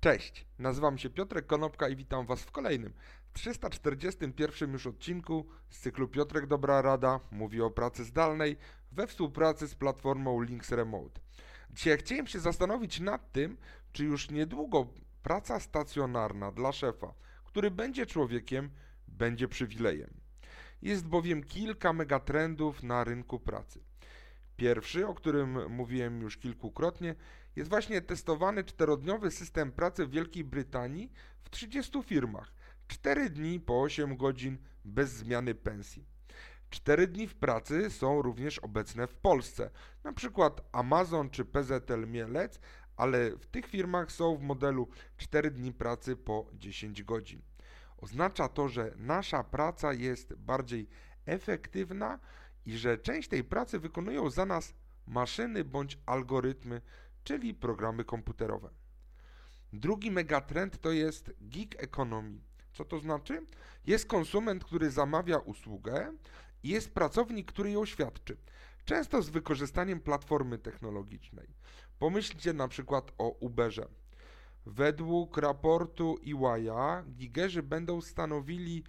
Cześć, nazywam się Piotrek Konopka i witam Was w kolejnym, 341 już odcinku z cyklu Piotrek Dobra Rada mówi o pracy zdalnej we współpracy z platformą Links Remote. Dzisiaj chciałem się zastanowić nad tym, czy już niedługo praca stacjonarna dla szefa, który będzie człowiekiem, będzie przywilejem. Jest bowiem kilka megatrendów na rynku pracy. Pierwszy, o którym mówiłem już kilkukrotnie, jest właśnie testowany czterodniowy system pracy w Wielkiej Brytanii w 30 firmach. 4 dni po 8 godzin bez zmiany pensji. 4 dni w pracy są również obecne w Polsce, na przykład Amazon czy PZL Mielec, ale w tych firmach są w modelu 4 dni pracy po 10 godzin. Oznacza to, że nasza praca jest bardziej efektywna i że część tej pracy wykonują za nas maszyny bądź algorytmy, czyli programy komputerowe. Drugi megatrend to jest gig economy. Co to znaczy? Jest konsument, który zamawia usługę i jest pracownik, który ją świadczy. Często z wykorzystaniem platformy technologicznej. Pomyślcie na przykład o Uberze. Według raportu EY'a gigerzy będą stanowili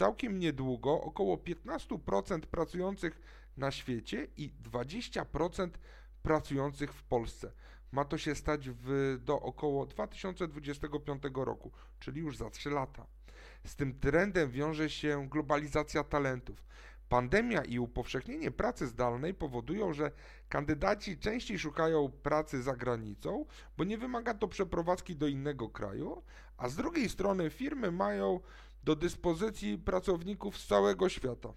całkiem niedługo około 15% pracujących na świecie i 20% pracujących w Polsce. Ma to się stać w, do około 2025 roku, czyli już za 3 lata. Z tym trendem wiąże się globalizacja talentów. Pandemia i upowszechnienie pracy zdalnej powodują, że kandydaci częściej szukają pracy za granicą, bo nie wymaga to przeprowadzki do innego kraju, a z drugiej strony firmy mają do dyspozycji pracowników z całego świata.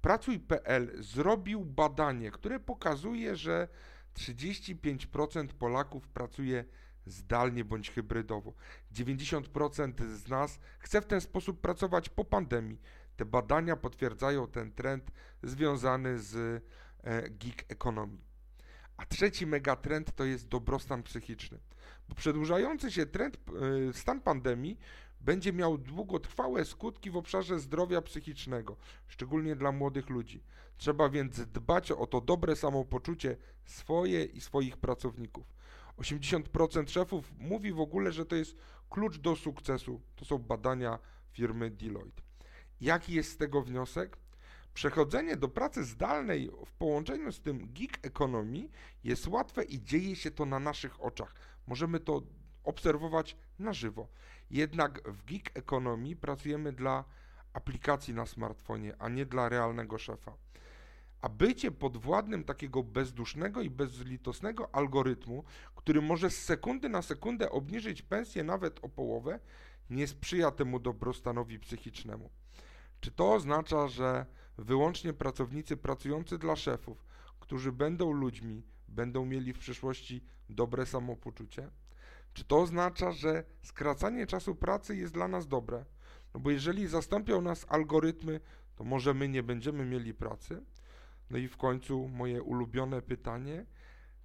Pracuj.pl zrobił badanie, które pokazuje, że 35% Polaków pracuje bądź hybrydowo. 90% z nas chce w ten sposób pracować po pandemii. Te badania potwierdzają ten trend związany z e, gig economy. A trzeci megatrend to jest dobrostan psychiczny. Bo przedłużający się trend, e, stan pandemii będzie miał długotrwałe skutki w obszarze zdrowia psychicznego, szczególnie dla młodych ludzi. Trzeba więc dbać o to dobre samopoczucie swoje i swoich pracowników. 80% szefów mówi w ogóle, że to jest klucz do sukcesu. To są badania firmy Deloitte. Jaki jest z tego wniosek? Przechodzenie do pracy zdalnej w połączeniu z tym gig economy jest łatwe i dzieje się to na naszych oczach. Możemy to obserwować na żywo. Jednak w gig economy pracujemy dla aplikacji na smartfonie, a nie dla realnego szefa. A bycie podwładnym takiego bezdusznego i bezlitosnego algorytmu, który może z sekundy na sekundę obniżyć pensję nawet o połowę, nie sprzyja temu dobrostanowi psychicznemu. Czy to oznacza, że wyłącznie pracownicy pracujący dla szefów, którzy będą ludźmi, będą mieli w przyszłości dobre samopoczucie? Czy to oznacza, że skracanie czasu pracy jest dla nas dobre? No bo jeżeli zastąpią nas algorytmy, to może my nie będziemy mieli pracy? No i w końcu moje ulubione pytanie,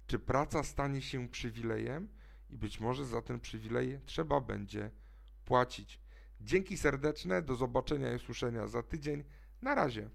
czy praca stanie się przywilejem i być może za ten przywilej trzeba będzie płacić. Dzięki serdeczne, do zobaczenia i usłyszenia za tydzień. Na razie.